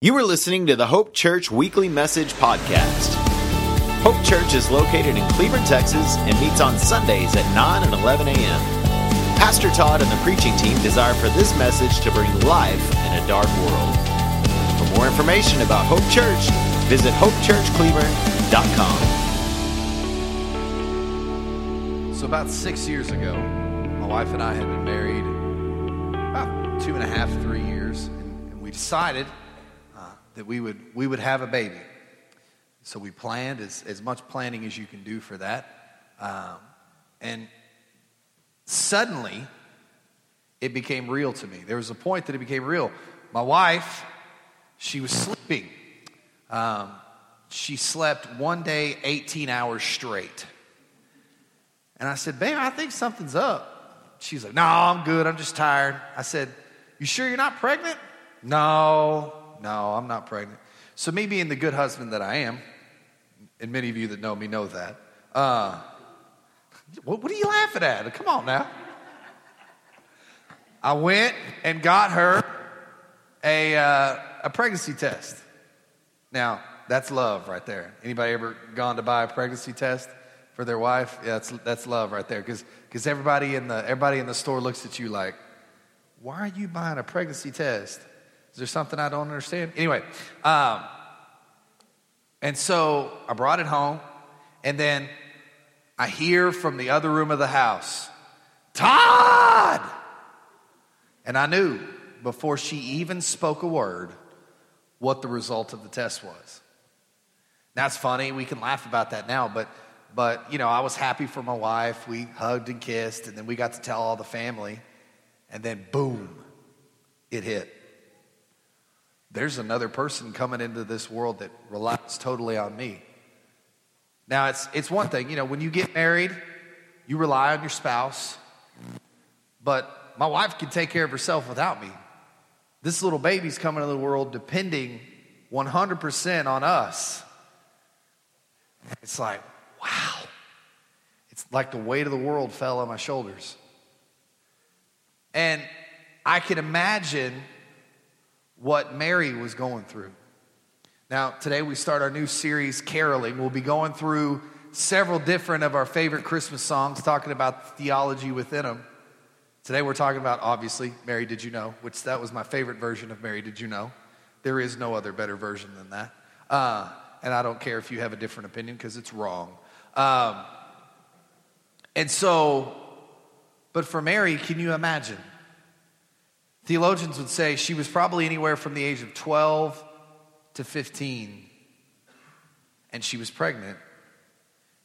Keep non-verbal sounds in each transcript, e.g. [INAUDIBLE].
You are listening to the Hope Church Weekly Message Podcast. Hope Church is located in Cleveland, Texas, and meets on Sundays at 9 and 11 a.m. Pastor Todd and the preaching team desire for this message to bring life in a dark world. For more information about Hope Church, visit hopechurchcleveland.com. So, about six years ago, my wife and I had been married about two and a half, three years, and we decided that we would, we would have a baby. So we planned as, as much planning as you can do for that. Um, and suddenly, it became real to me. There was a point that it became real. My wife, she was sleeping. Um, she slept one day 18 hours straight. And I said, Babe, I think something's up. She's like, No, I'm good. I'm just tired. I said, You sure you're not pregnant? No, no, I'm not pregnant. So, me being the good husband that I am, and many of you that know me know that, uh, what, what are you laughing at? Come on now. I went and got her a, uh, a pregnancy test. Now, that's love right there. Anybody ever gone to buy a pregnancy test for their wife? Yeah, that's, that's love right there. Because everybody, in the, everybody in the store looks at you like, why are you buying a pregnancy test? There something I don't understand? Anyway, um, and so I brought it home, and then I hear from the other room of the house, Todd! And I knew before she even spoke a word what the result of the test was. That's funny. We can laugh about that now, but but you know, I was happy for my wife. We hugged and kissed, and then we got to tell all the family, and then boom, it hit there's another person coming into this world that relies totally on me. Now, it's, it's one thing, you know, when you get married, you rely on your spouse, but my wife can take care of herself without me. This little baby's coming into the world depending 100% on us. It's like, wow. It's like the weight of the world fell on my shoulders. And I can imagine what Mary was going through. Now, today we start our new series, Caroling. We'll be going through several different of our favorite Christmas songs, talking about theology within them. Today we're talking about, obviously, Mary Did You Know, which that was my favorite version of Mary Did You Know. There is no other better version than that. Uh, and I don't care if you have a different opinion because it's wrong. Um, and so, but for Mary, can you imagine? Theologians would say she was probably anywhere from the age of 12 to 15, and she was pregnant.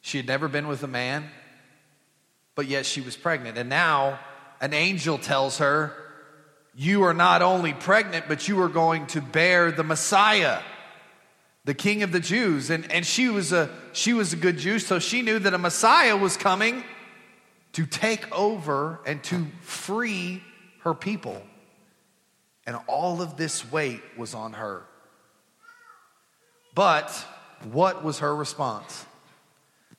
She had never been with a man, but yet she was pregnant. And now an angel tells her, You are not only pregnant, but you are going to bear the Messiah, the King of the Jews. And, and she, was a, she was a good Jew, so she knew that a Messiah was coming to take over and to free her people. And all of this weight was on her. But what was her response?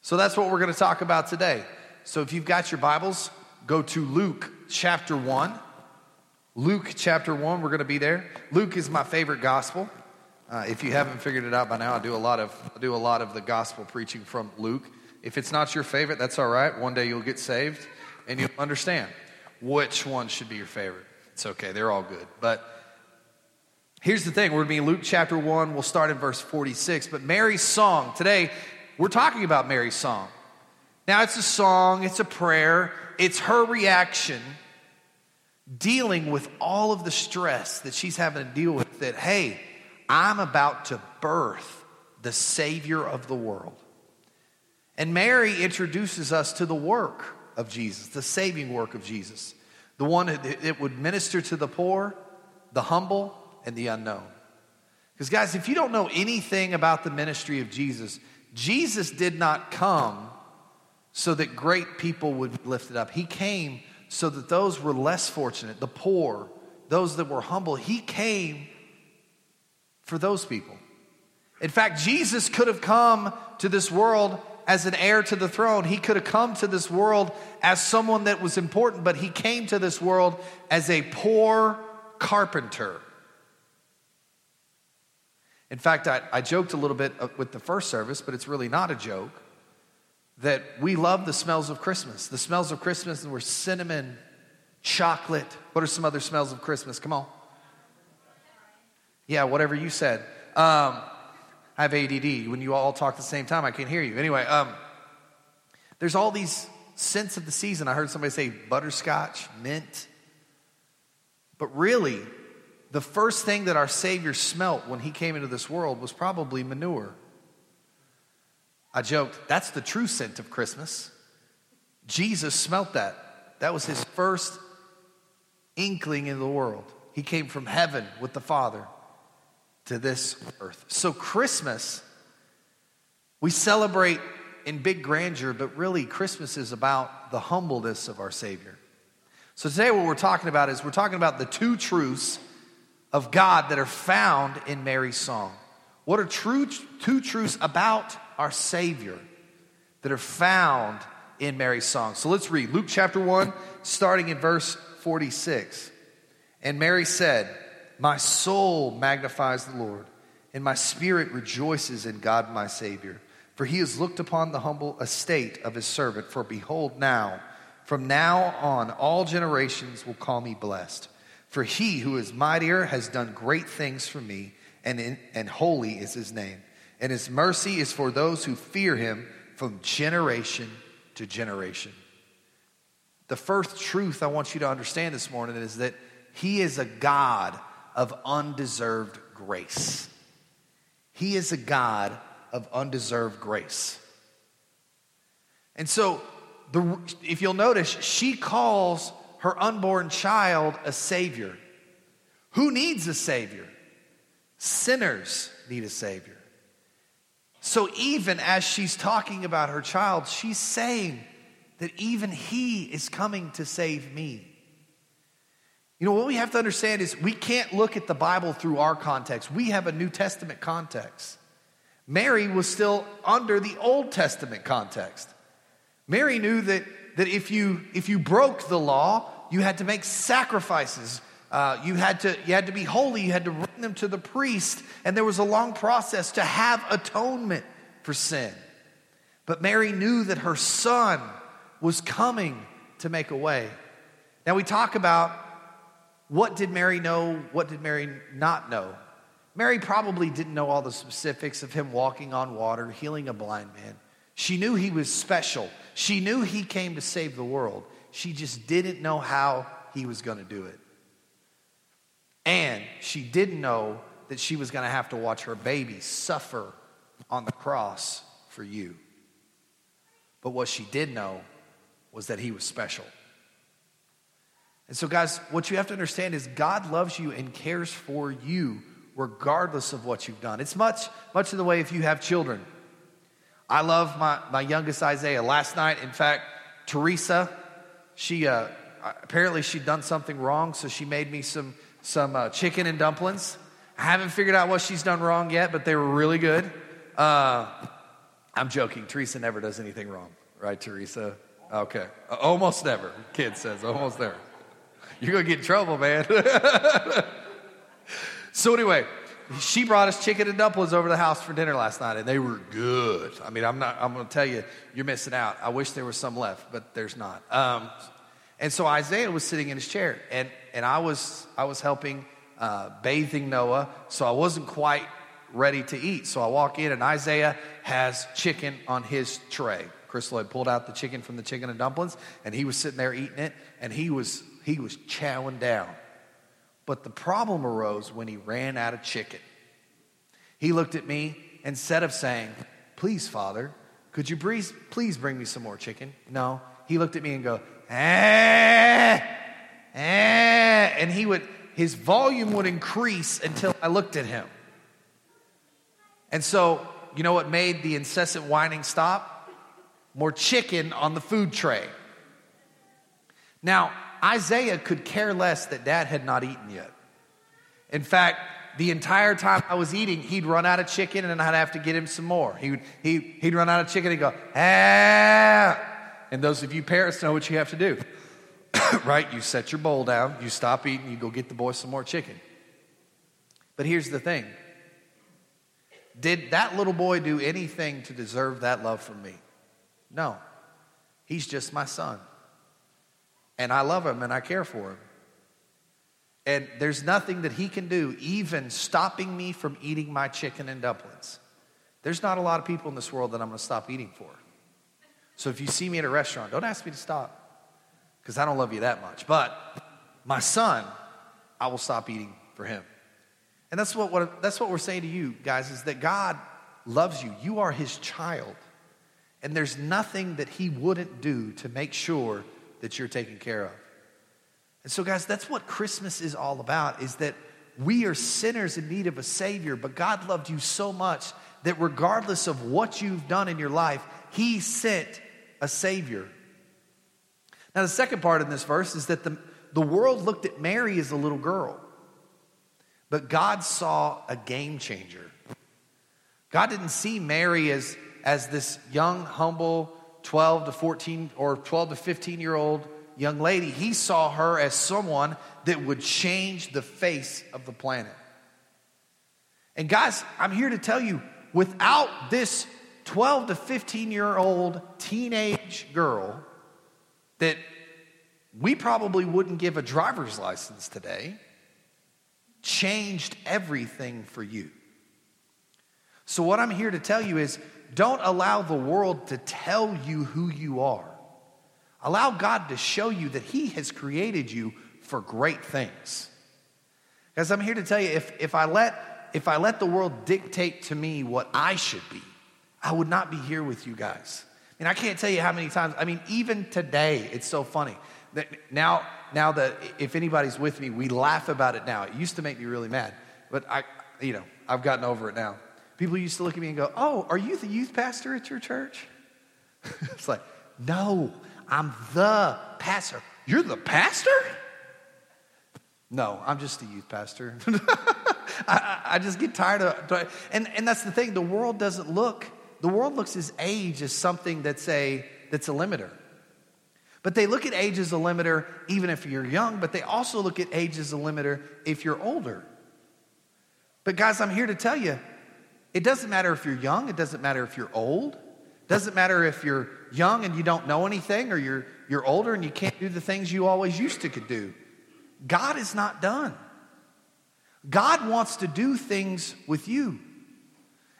So that's what we're going to talk about today. So if you've got your Bibles, go to Luke chapter 1. Luke chapter 1, we're going to be there. Luke is my favorite gospel. Uh, if you haven't figured it out by now, I do a lot of I do a lot of the gospel preaching from Luke. If it's not your favorite, that's all right. One day you'll get saved and you'll understand which one should be your favorite. It's okay, they're all good. But here's the thing we're going to be in Luke chapter 1. We'll start in verse 46. But Mary's song, today, we're talking about Mary's song. Now, it's a song, it's a prayer, it's her reaction dealing with all of the stress that she's having to deal with. That, hey, I'm about to birth the Savior of the world. And Mary introduces us to the work of Jesus, the saving work of Jesus the one that would minister to the poor, the humble, and the unknown. Because, guys, if you don't know anything about the ministry of Jesus, Jesus did not come so that great people would be lifted up. He came so that those were less fortunate, the poor, those that were humble, he came for those people. In fact, Jesus could have come to this world as an heir to the throne. He could have come to this world as someone that was important, but he came to this world as a poor carpenter. In fact, I, I joked a little bit uh, with the first service, but it's really not a joke, that we love the smells of Christmas. The smells of Christmas we're cinnamon, chocolate. What are some other smells of Christmas? Come on. Yeah, whatever you said. Um, I have ADD. When you all talk at the same time, I can't hear you. Anyway, um, there's all these scents of the season. I heard somebody say butterscotch, mint. But really, the first thing that our Savior smelt when he came into this world was probably manure. I joked, that's the true scent of Christmas. Jesus smelt that. That was his first inkling in the world. He came from heaven with the Father to this earth. So, Christmas, we celebrate in big grandeur, but really, Christmas is about the humbleness of our Savior. So, today, what we're talking about is we're talking about the two truths of God that are found in Mary's song. What are true, two truths about our Savior that are found in Mary's song? So, let's read Luke chapter 1, starting in verse 46. And Mary said, My soul magnifies the Lord, and my spirit rejoices in God my Savior. For he has looked upon the humble estate of his servant. For behold, now, from now on, all generations will call me blessed. For he who is mightier has done great things for me, and, in, and holy is his name. And his mercy is for those who fear him from generation to generation. The first truth I want you to understand this morning is that He is a God of undeserved grace. He is a God of undeserved grace. And so, the, if you'll notice, she calls her unborn child a Savior. Who needs a Savior? Sinners need a Savior. So, even as she's talking about her child, she's saying, that even He is coming to save me. You know, what we have to understand is we can't look at the Bible through our context. We have a New Testament context. Mary was still under the Old Testament context. Mary knew that, that if, you, if you broke the law, you had to make sacrifices. Uh, you, had to, you had to be holy. You had to bring them to the priest. And there was a long process to have atonement for sin. But Mary knew that her son was coming to make a way. Now we talk about what did Mary know, what did Mary not know? Mary probably didn't know all the specifics of him walking on water, healing a blind man. She knew he was special. She knew he came to save the world. She just didn't know how he was going to do it. And she didn't know that she was going to have to watch her baby suffer on the cross for you. But what she did know was that he was special. And so, guys, what you have to understand is God loves you and cares for you regardless of what you've done. It's much, much in the way if you have children. I love my, my youngest Isaiah. Last night, in fact, Teresa, she uh, apparently she'd done something wrong, so she made me some some uh, chicken and dumplings. I haven't figured out what she's done wrong yet, but they were really good. Uh, I'm joking. Teresa never does anything wrong, right, Teresa? Okay. Almost never, kid says. Almost never. You're going to get in trouble, man. [LAUGHS] so, anyway, she brought us chicken and dumplings over the house for dinner last night, and they were good. I mean, I'm not, I'm going to tell you, you're missing out. I wish there was some left, but there's not. Um, and so Isaiah was sitting in his chair, and, and I, was, I was helping uh, bathing Noah, so I wasn't quite ready to eat. So I walk in, and Isaiah has chicken on his tray. Crystal had pulled out the chicken from the chicken and dumplings, and he was sitting there eating it, and he was he was chowing down. But the problem arose when he ran out of chicken. He looked at me instead of saying, "Please, Father, could you please please bring me some more chicken?" No, he looked at me and go, "Eh, eh," and he would his volume would increase until I looked at him. And so, you know what made the incessant whining stop? more chicken on the food tray. Now, Isaiah could care less that dad had not eaten yet. In fact, the entire time I was eating, he'd run out of chicken and I'd have to get him some more. He would, he, he'd run out of chicken and go, ah. And those of you parents know what you have to do, [COUGHS] right? You set your bowl down, you stop eating, you go get the boy some more chicken. But here's the thing Did that little boy do anything to deserve that love from me? No. He's just my son. And I love him and I care for him. And there's nothing that he can do, even stopping me from eating my chicken and dumplings. There's not a lot of people in this world that I'm going to stop eating for. So if you see me at a restaurant, don't ask me to stop because I don't love you that much. But my son, I will stop eating for him. And that's what, what, that's what we're saying to you guys is that God loves you. You are his child. And there's nothing that he wouldn't do to make sure that you're taken care of. And so, guys, that's what Christmas is all about is that we are sinners in need of a Savior, but God loved you so much that regardless of what you've done in your life, He sent a Savior. Now, the second part in this verse is that the, the world looked at Mary as a little girl, but God saw a game changer. God didn't see Mary as, as this young, humble 12 to 14 or 12 to 15 year old young lady. He saw her as someone that would change the face of the planet. And guys, I'm here to tell you without this 12 to 15 year old teenage girl that we probably wouldn't give a driver's license today changed everything for you. So, what I'm here to tell you is don't allow the world to tell you who you are. Allow God to show you that He has created you for great things. Because I'm here to tell you if, if, I let, if I let the world dictate to me what I should be, I would not be here with you guys. I mean, I can't tell you how many times, I mean, even today, it's so funny. That now, now that if anybody's with me, we laugh about it now. It used to make me really mad, but I, you know, I've gotten over it now. People used to look at me and go, Oh, are you the youth pastor at your church? [LAUGHS] it's like, No, I'm the pastor. You're the pastor? No, I'm just a youth pastor. [LAUGHS] I, I, just get tired of and, and that's the thing, the world doesn't look, the world looks as age as something that's a that's a limiter. But they look at age as a limiter even if you're young, but they also look at age as a limiter if you're older. But guys, I'm here to tell you, it doesn't matter if you're young, it doesn't matter if you're old. It Doesn't matter if you're young and you don't know anything or you're, you're older and you can't do the things you always used to could do. God is not done. God wants to do things with you.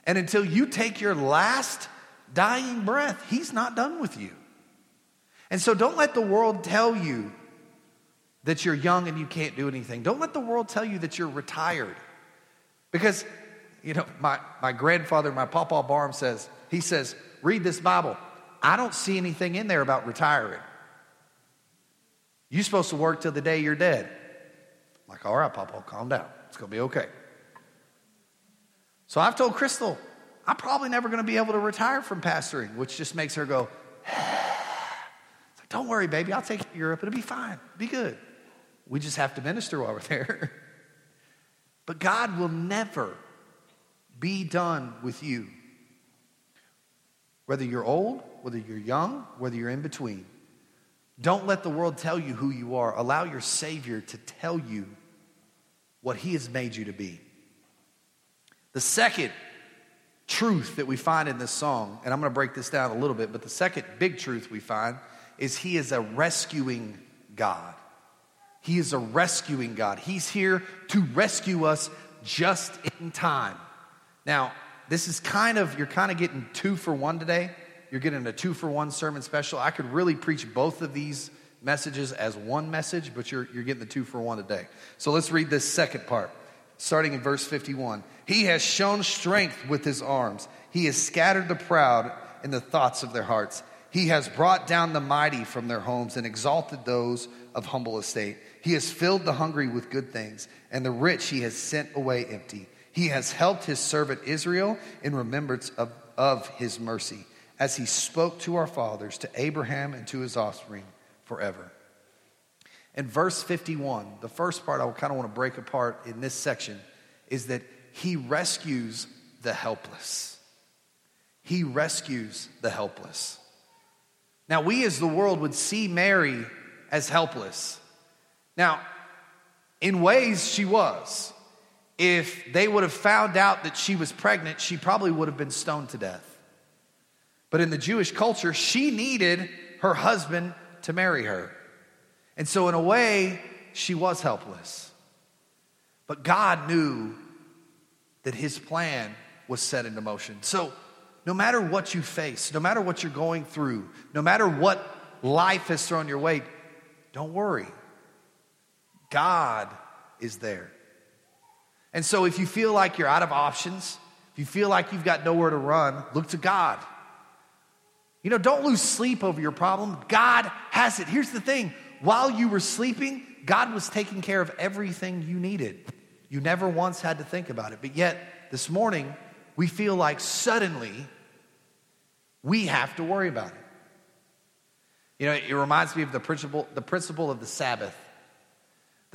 And until you take your last dying breath, He's not done with you. And so don't let the world tell you that you're young and you can't do anything. Don't let the world tell you that you're retired. Because, you know, my, my grandfather, my Papa Barm says, he says, read this Bible. I don't see anything in there about retiring. You're supposed to work till the day you're dead. I'm like, all right, Papa, calm down. It's going to be okay. So I've told Crystal, I'm probably never going to be able to retire from pastoring, which just makes her go, [SIGHS] like, don't worry, baby, I'll take you to Europe. It'll be fine. Be good. We just have to minister while we're there. [LAUGHS] but God will never be done with you. Whether you're old, whether you're young, whether you're in between. Don't let the world tell you who you are. Allow your Savior to tell you what He has made you to be. The second truth that we find in this song, and I'm going to break this down a little bit, but the second big truth we find is He is a rescuing God. He is a rescuing God. He's here to rescue us just in time. Now, this is kind of, you're kind of getting two for one today. You're getting a two for one sermon special. I could really preach both of these messages as one message, but you're, you're getting the two for one today. So let's read this second part, starting in verse 51. He has shown strength with his arms, he has scattered the proud in the thoughts of their hearts. He has brought down the mighty from their homes and exalted those of humble estate. He has filled the hungry with good things, and the rich he has sent away empty. He has helped his servant Israel in remembrance of, of his mercy, as he spoke to our fathers, to Abraham, and to his offspring forever. In verse 51, the first part I kind of want to break apart in this section is that he rescues the helpless. He rescues the helpless. Now, we as the world would see Mary as helpless. Now, in ways, she was. If they would have found out that she was pregnant, she probably would have been stoned to death. But in the Jewish culture, she needed her husband to marry her. And so, in a way, she was helpless. But God knew that his plan was set into motion. So, no matter what you face, no matter what you're going through, no matter what life has thrown your way, don't worry. God is there. And so, if you feel like you're out of options, if you feel like you've got nowhere to run, look to God. You know, don't lose sleep over your problem. God has it. Here's the thing while you were sleeping, God was taking care of everything you needed. You never once had to think about it. But yet, this morning, we feel like suddenly we have to worry about it. You know, it reminds me of the principle, the principle of the Sabbath.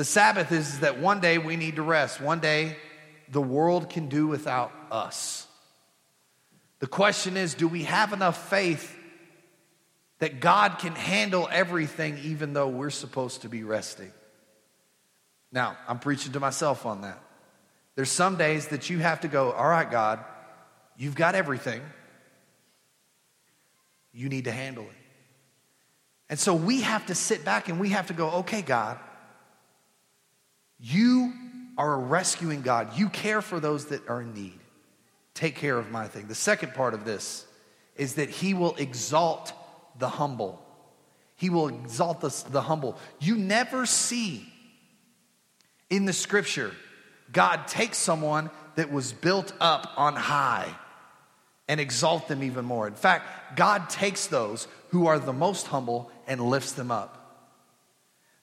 The Sabbath is that one day we need to rest. One day the world can do without us. The question is do we have enough faith that God can handle everything even though we're supposed to be resting. Now, I'm preaching to myself on that. There's some days that you have to go, all right, God, you've got everything. You need to handle it. And so we have to sit back and we have to go, okay, God, you are a rescuing God. You care for those that are in need. Take care of my thing. The second part of this is that He will exalt the humble. He will exalt the, the humble. You never see in the scripture God take someone that was built up on high and exalt them even more. In fact, God takes those who are the most humble and lifts them up.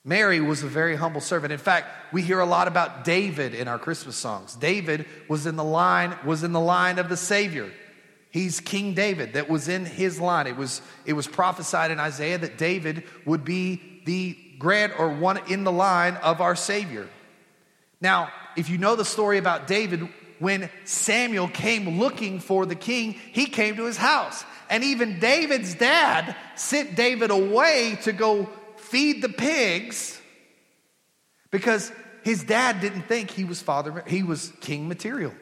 Mary was a very humble servant. In fact, we hear a lot about David in our Christmas songs. David was in the line was in the line of the Savior. He's King David that was in his line. It was, it was prophesied in Isaiah that David would be the grand or one in the line of our Savior. Now, if you know the story about David, when Samuel came looking for the king, he came to his house. And even David's dad sent David away to go feed the pigs because his dad didn't think he was father he was king material.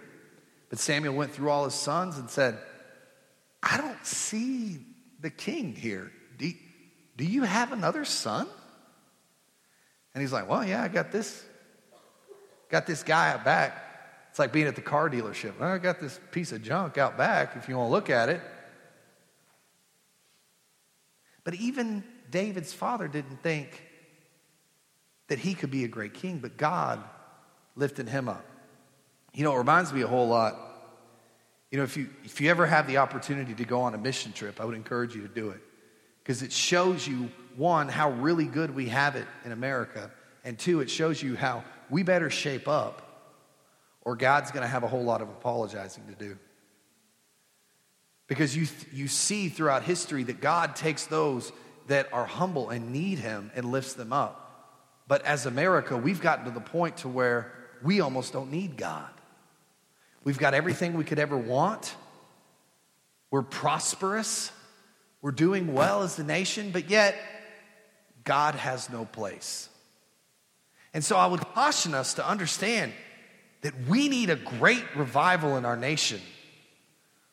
But Samuel went through all his sons and said, I don't see the king here. Do, do you have another son? And he's like, Well, yeah, I got this. Got this guy out back. It's like being at the car dealership. Well, I got this piece of junk out back if you want to look at it. But even David's father didn't think that he could be a great king, but God lifted him up. You know, it reminds me a whole lot you know, if you, if you ever have the opportunity to go on a mission trip, I would encourage you to do it because it shows you, one, how really good we have it in America, and two, it shows you how we better shape up or God's going to have a whole lot of apologizing to do. Because you, you see throughout history that God takes those that are humble and need Him and lifts them up. But as America, we've gotten to the point to where we almost don't need God. We've got everything we could ever want. We're prosperous. We're doing well as a nation, but yet God has no place. And so I would caution us to understand that we need a great revival in our nation,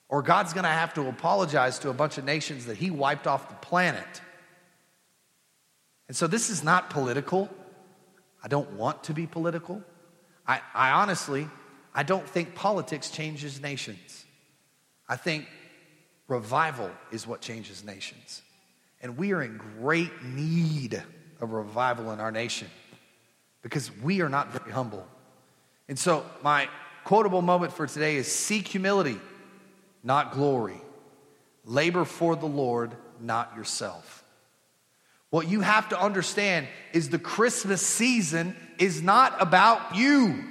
or God's going to have to apologize to a bunch of nations that He wiped off the planet. And so this is not political. I don't want to be political. I, I honestly, I don't think politics changes nations. I think revival is what changes nations. And we are in great need of revival in our nation because we are not very humble. And so, my quotable moment for today is seek humility, not glory. Labor for the Lord, not yourself. What you have to understand is the Christmas season is not about you.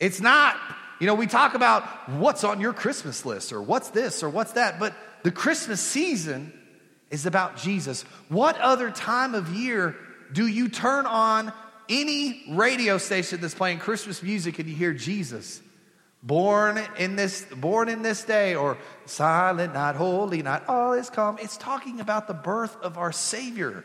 It's not. You know, we talk about what's on your Christmas list or what's this or what's that, but the Christmas season is about Jesus. What other time of year do you turn on any radio station that's playing Christmas music and you hear Jesus? Born in this, born in this day, or silent night, holy night, all is calm. It's talking about the birth of our Savior.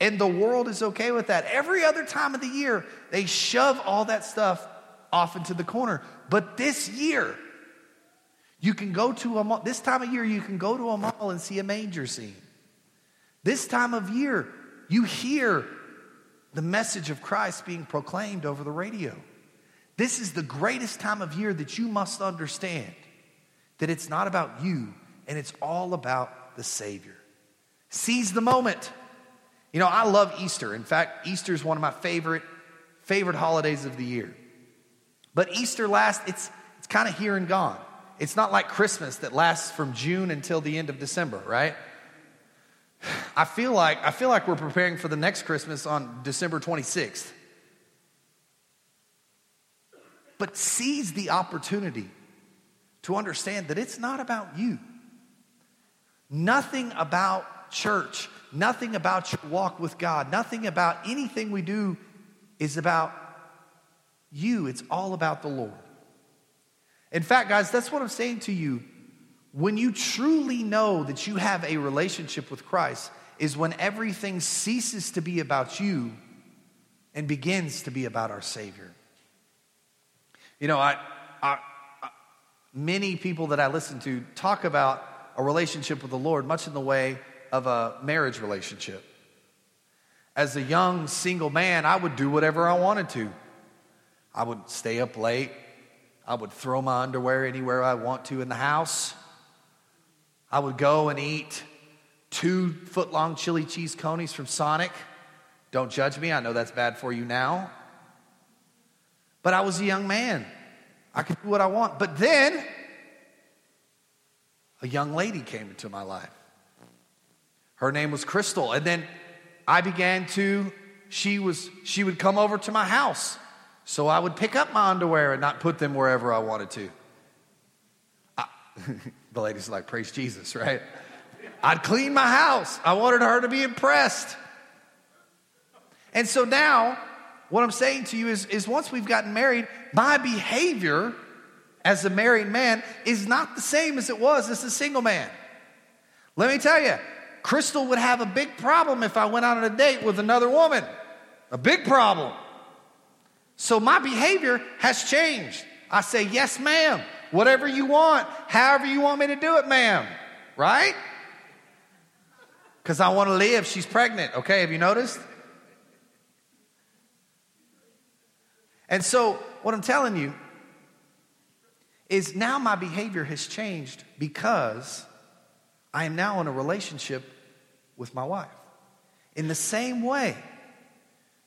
And the world is okay with that. Every other time of the year, they shove all that stuff off into the corner. But this year, you can go to a mall. This time of year, you can go to a mall and see a manger scene. This time of year, you hear the message of Christ being proclaimed over the radio. This is the greatest time of year that you must understand that it's not about you and it's all about the Savior. Seize the moment. You know, I love Easter. In fact, Easter is one of my favorite favorite holidays of the year. But Easter lasts, it's, it's kind of here and gone. It's not like Christmas that lasts from June until the end of December, right? [SIGHS] I feel like I feel like we're preparing for the next Christmas on December 26th. But seize the opportunity to understand that it's not about you. Nothing about church, nothing about your walk with God, nothing about anything we do is about you. It's all about the Lord. In fact, guys, that's what I'm saying to you. When you truly know that you have a relationship with Christ, is when everything ceases to be about you and begins to be about our Savior. You know, I, I, I, many people that I listen to talk about a relationship with the Lord much in the way of a marriage relationship. As a young single man, I would do whatever I wanted to. I would stay up late. I would throw my underwear anywhere I want to in the house. I would go and eat two foot long chili cheese conies from Sonic. Don't judge me, I know that's bad for you now. But I was a young man. I could do what I want. But then, a young lady came into my life. Her name was Crystal. And then I began to, she was, she would come over to my house. So I would pick up my underwear and not put them wherever I wanted to. I, [LAUGHS] the lady's like, praise Jesus, right? I'd clean my house. I wanted her to be impressed. And so now, what I'm saying to you is, is once we've gotten married, my behavior as a married man is not the same as it was as a single man. Let me tell you, Crystal would have a big problem if I went out on a date with another woman. A big problem. So my behavior has changed. I say, yes, ma'am. Whatever you want, however you want me to do it, ma'am. Right? Because I want to live. She's pregnant. Okay, have you noticed? And so, what I'm telling you is now my behavior has changed because I am now in a relationship with my wife. In the same way,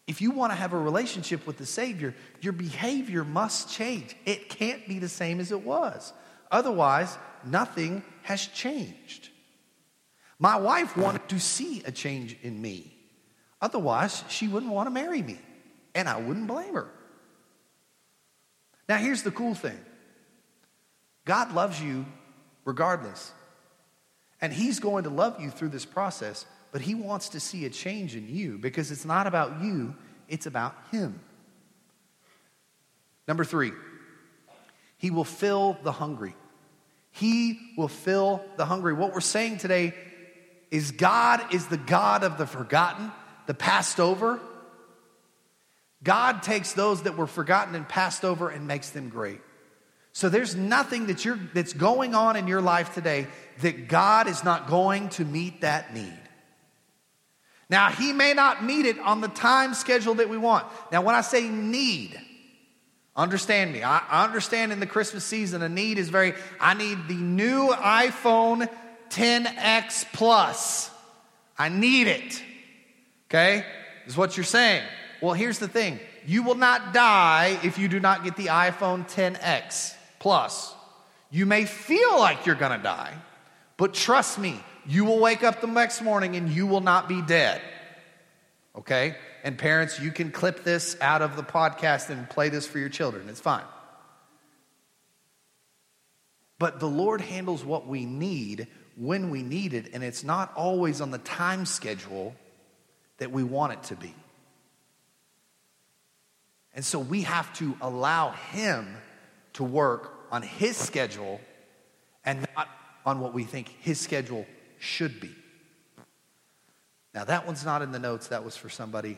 if you want to have a relationship with the Savior, your behavior must change. It can't be the same as it was. Otherwise, nothing has changed. My wife wanted to see a change in me. Otherwise, she wouldn't want to marry me, and I wouldn't blame her. Now, here's the cool thing God loves you regardless. And He's going to love you through this process, but He wants to see a change in you because it's not about you, it's about Him. Number three, He will fill the hungry. He will fill the hungry. What we're saying today is God is the God of the forgotten, the passed over. God takes those that were forgotten and passed over and makes them great. So there's nothing that you're, that's going on in your life today that God is not going to meet that need. Now, He may not meet it on the time schedule that we want. Now, when I say need, understand me. I, understand in the Christmas season, a need is very, I need the new iPhone 10X Plus. I need it. Okay? Is what you're saying. Well, here's the thing you will not die if you do not get the iPhone 10X Plus. You may feel like you're to die, but trust me, you will wake up the next morning and you will not be dead. Okay? And parents, you can clip this out of the podcast and play this for your children. It's fine. But the Lord handles what we need when we need it, and it's not always on the time schedule that we want it to be. And so we have to allow Him to work on His schedule and not on what we think His schedule should be. Now, that one's not in the notes, that was for somebody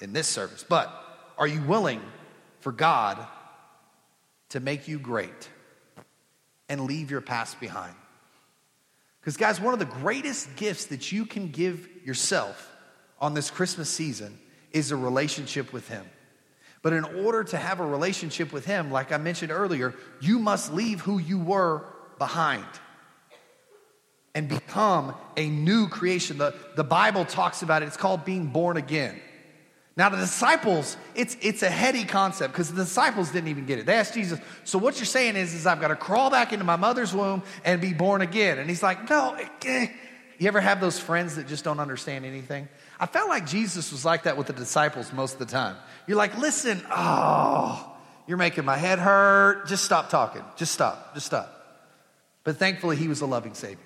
in this service. But are you willing for God to make you great and leave your past behind. Because, guys, one of the greatest gifts that you can give yourself on this Christmas season is a relationship with Him. But in order to have a relationship with Him, like I mentioned earlier, you must leave who you were behind and become a new creation. The, the Bible talks about it, it's called being born again. Now, the disciples, it's, it's a heady concept because the disciples didn't even get it. They asked Jesus, So, what you're saying is, is I've got to crawl back into my mother's womb and be born again. And he's like, No. Eh. You ever have those friends that just don't understand anything? I felt like Jesus was like that with the disciples most of the time. You're like, Listen, oh, you're making my head hurt. Just stop talking. Just stop. Just stop. But thankfully, he was a loving Savior.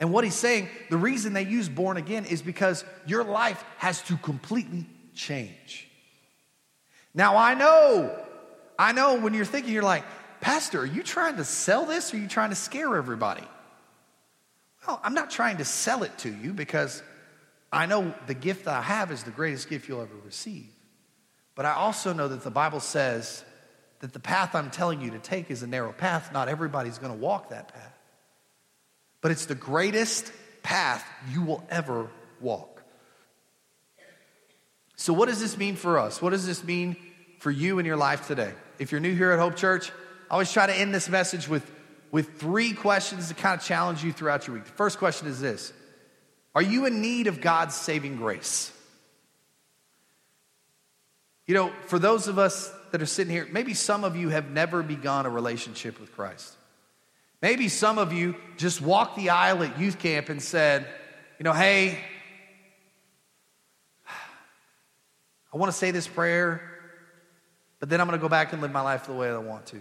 And what he's saying, the reason they use born again is because your life has to completely change. Now, I know, I know when you're thinking, you're like, Pastor, are you trying to sell this or are you trying to scare everybody? Well, I'm not trying to sell it to you because I know the gift that I have is the greatest gift you'll ever receive. But I also know that the Bible says that the path I'm telling you to take is a narrow path. Not everybody's going to walk that path but it's the greatest path you will ever walk. So, what does this mean for us? What does this mean for you in your life today? If you're new here at Hope Church, I always try to end this message with, with three questions to kind of challenge you throughout your week. The first question is this Are you in need of God's saving grace? You know, for those of us that are sitting here, maybe some of you have never begun a relationship with Christ. Maybe some of you just walked the aisle at youth camp and said, you know, hey, I want to say this prayer, but then I'm going to go back and live my life the way I want to.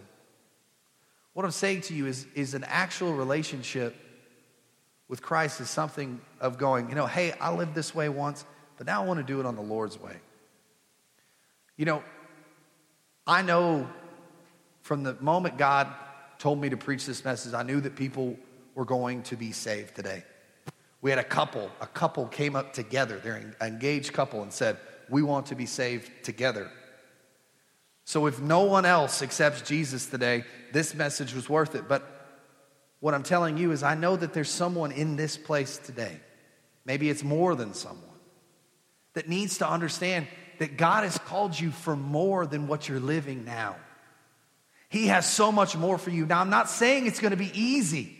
What I'm saying to you is, is an actual relationship with Christ is something of going, you know, hey, I lived this way once, but now I want to do it on the Lord's way. You know, I know from the moment God told me to preach this message, I knew that people were going to be saved today. We had a couple, a couple came up together, they're an engaged couple, and said, We want to be saved together. So if no one else accepts Jesus today, this message was worth it. But what I'm telling you is, I know that there's someone in this place today, maybe it's more than someone, that needs to understand that God has called you for more than what you're living now. He has so much more for you. Now, I'm not saying it's going to be easy,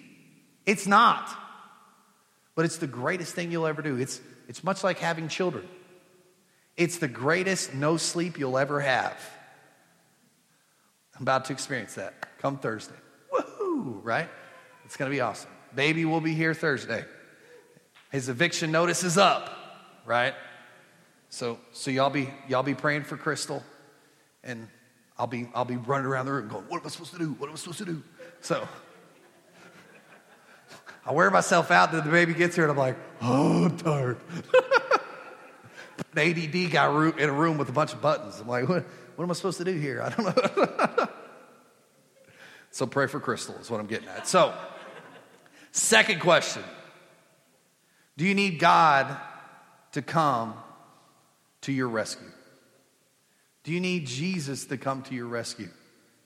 it's not. But it's the greatest thing you'll ever do. It's, it's much like having children. It's the greatest no sleep you'll ever have. I'm about to experience that come Thursday. Woohoo, right? It's going to be awesome. Baby will be here Thursday. His eviction notice is up, right? So, so y'all be y'all be praying for Crystal, and I'll be, I'll be running around the room going, What am I supposed to do? What am I supposed to do? So [LAUGHS] I wear myself out that the baby gets here and I'm like, Oh, I'm tired. [LAUGHS] An ADD guy in a room with a bunch of buttons. I'm like, What, what am I supposed to do here? I don't know. [LAUGHS] so pray for Crystal, is what I'm getting at. So, second question Do you need God to come to your rescue? Do you need Jesus to come to your rescue?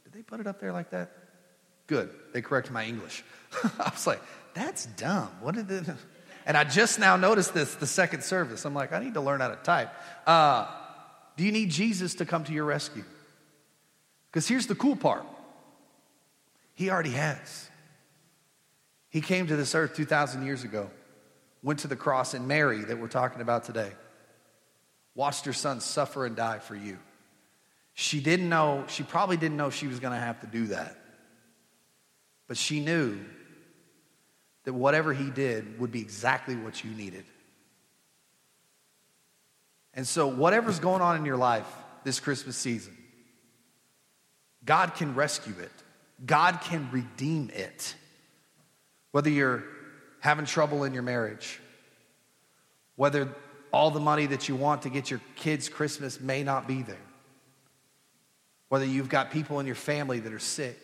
Did they put it up there like that? Good. They corrected my English. [LAUGHS] I was like, that's dumb. What did it? [LAUGHS] And I just now noticed this the second service. I'm like, I need to learn how to type. Uh, do you need Jesus to come to your rescue? Because here's the cool part He already has. He came to this earth 2,000 years ago, went to the cross, and Mary, that we're talking about today, watched her son suffer and die for you. She didn't know, she probably didn't know she was going to have to do that. But she knew that whatever he did would be exactly what you needed. And so, whatever's going on in your life this Christmas season, God can rescue it, God can redeem it. Whether you're having trouble in your marriage, whether all the money that you want to get your kids' Christmas may not be there whether you've got people in your family that are sick,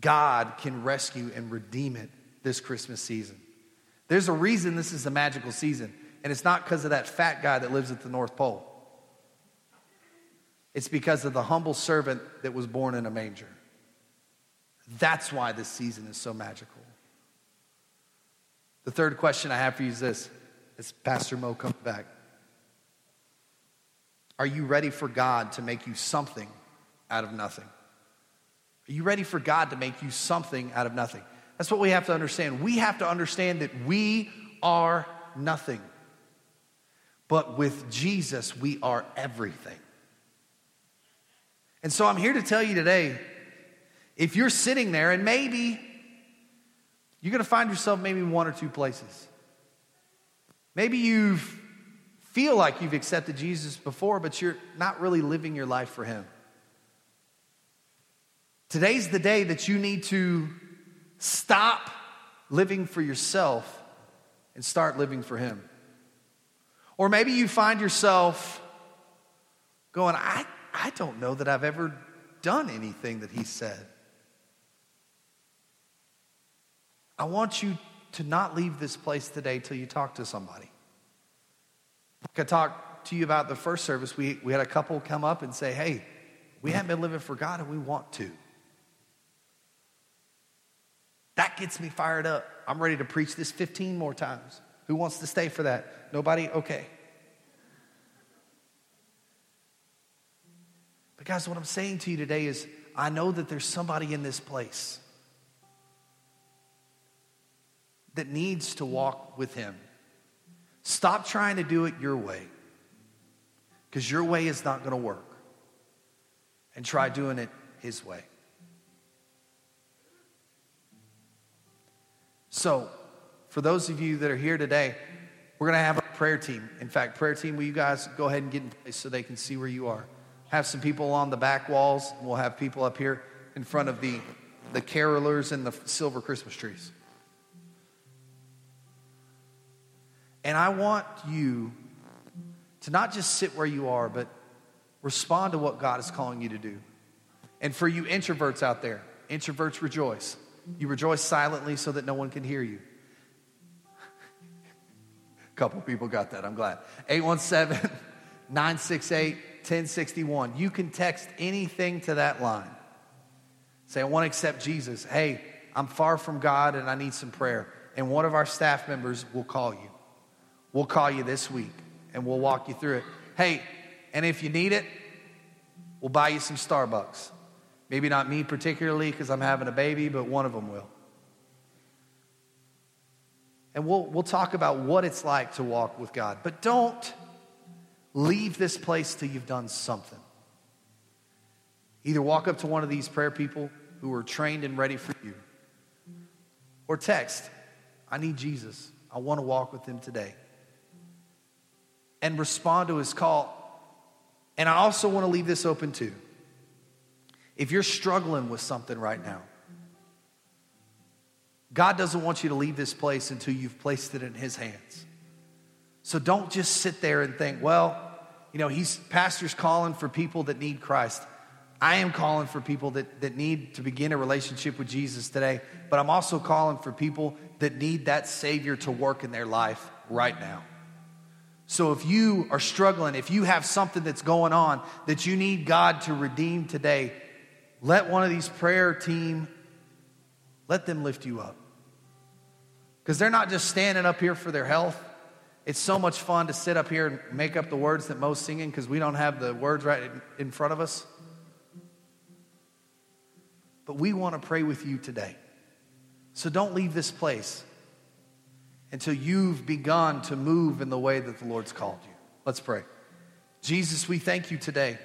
God can rescue and redeem it this Christmas season. There's a reason this is a magical season, and it's not because of that fat guy that lives at the North Pole. It's because of the humble servant that was born in a manger. That's why this season is so magical. The third question I have for you is this as Pastor Mo comes back. Are you ready for God to make you something out of nothing? Are you ready for God to make you something out of nothing? That's what we have to understand. We have to understand that we are nothing. But with Jesus, we are everything. And so I'm here to tell you today if you're sitting there and maybe you're going to find yourself maybe one or two places. Maybe you feel like you've accepted Jesus before, but you're not really living your life for Him. Today's the day that you need to stop living for yourself and start living for Him. Or maybe you find yourself going, I, I don't know that I've ever done anything that He said. I want you to not leave this place today till you talk to somebody. I talked to you about the first service. We, we had a couple come up and say, Hey, we haven't been living for God and we want to. That gets me fired up. I'm ready to preach this 15 more times. Who wants to stay for that? Nobody? Okay. But, guys, what I'm saying to you today is I know that there's somebody in this place that needs to walk with Him. Stop trying to do it your way because your way is not going to work. And try doing it His way. So, for those of you that are here today, we're going to have a prayer team. In fact, prayer team, will you guys go ahead and get in place so they can see where you are? Have some people on the back walls. And we'll have people up here in front of the, the carolers and the silver Christmas trees. And I want you to not just sit where you are, but respond to what God is calling you to do. And for you introverts out there, introverts rejoice. You rejoice silently so that no one can hear you. A [LAUGHS] couple people got that. I'm glad. 817 968 1061. You can text anything to that line. Say, I want to accept Jesus. Hey, I'm far from God and I need some prayer. And one of our staff members will call you. We'll call you this week and we'll walk you through it. Hey, and if you need it, we'll buy you some Starbucks. Maybe not me particularly because I'm having a baby, but one of them will. And we'll, we'll talk about what it's like to walk with God. But don't leave this place till you've done something. Either walk up to one of these prayer people who are trained and ready for you, or text, I need Jesus. I want to walk with him today. And respond to his call. And I also want to leave this open too. If you're struggling with something right now, God doesn't want you to leave this place until you've placed it in His hands. So don't just sit there and think, well, you know, he's pastor's calling for people that need Christ. I am calling for people that, that need to begin a relationship with Jesus today, but I'm also calling for people that need that Savior to work in their life right now. So if you are struggling, if you have something that's going on that you need God to redeem today, let one of these prayer team, let them lift you up. Because they're not just standing up here for their health. It's so much fun to sit up here and make up the words that Mo's singing because we don't have the words right in front of us. But we want to pray with you today. So don't leave this place until you've begun to move in the way that the Lord's called you. Let's pray. Jesus, we thank you today.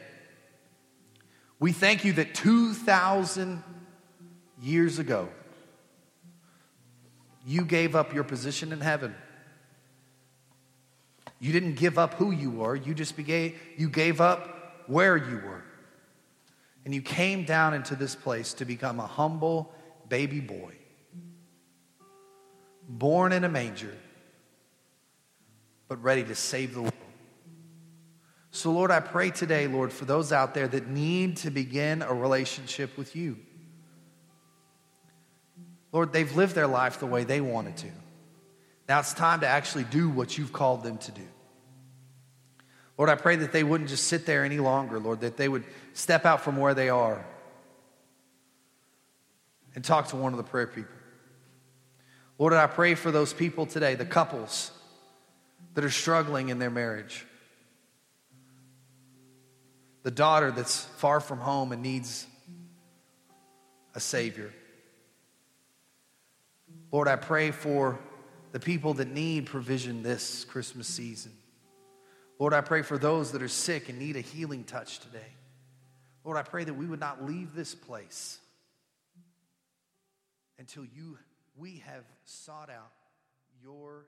We thank you that 2,000 years ago, you gave up your position in heaven. You didn't give up who you were, you just gave, you gave up where you were. And you came down into this place to become a humble baby boy, born in a manger, but ready to save the world. So, Lord, I pray today, Lord, for those out there that need to begin a relationship with you. Lord, they've lived their life the way they wanted to. Now it's time to actually do what you've called them to do. Lord, I pray that they wouldn't just sit there any longer, Lord, that they would step out from where they are and talk to one of the prayer people. Lord, I pray for those people today, the couples that are struggling in their marriage, the daughter that's far from home and needs a Savior. Lord, I pray for the people that need provision this Christmas season. Lord, I pray for those that are sick and need a healing touch today. Lord, I pray that we would not leave this place until you we have sought out your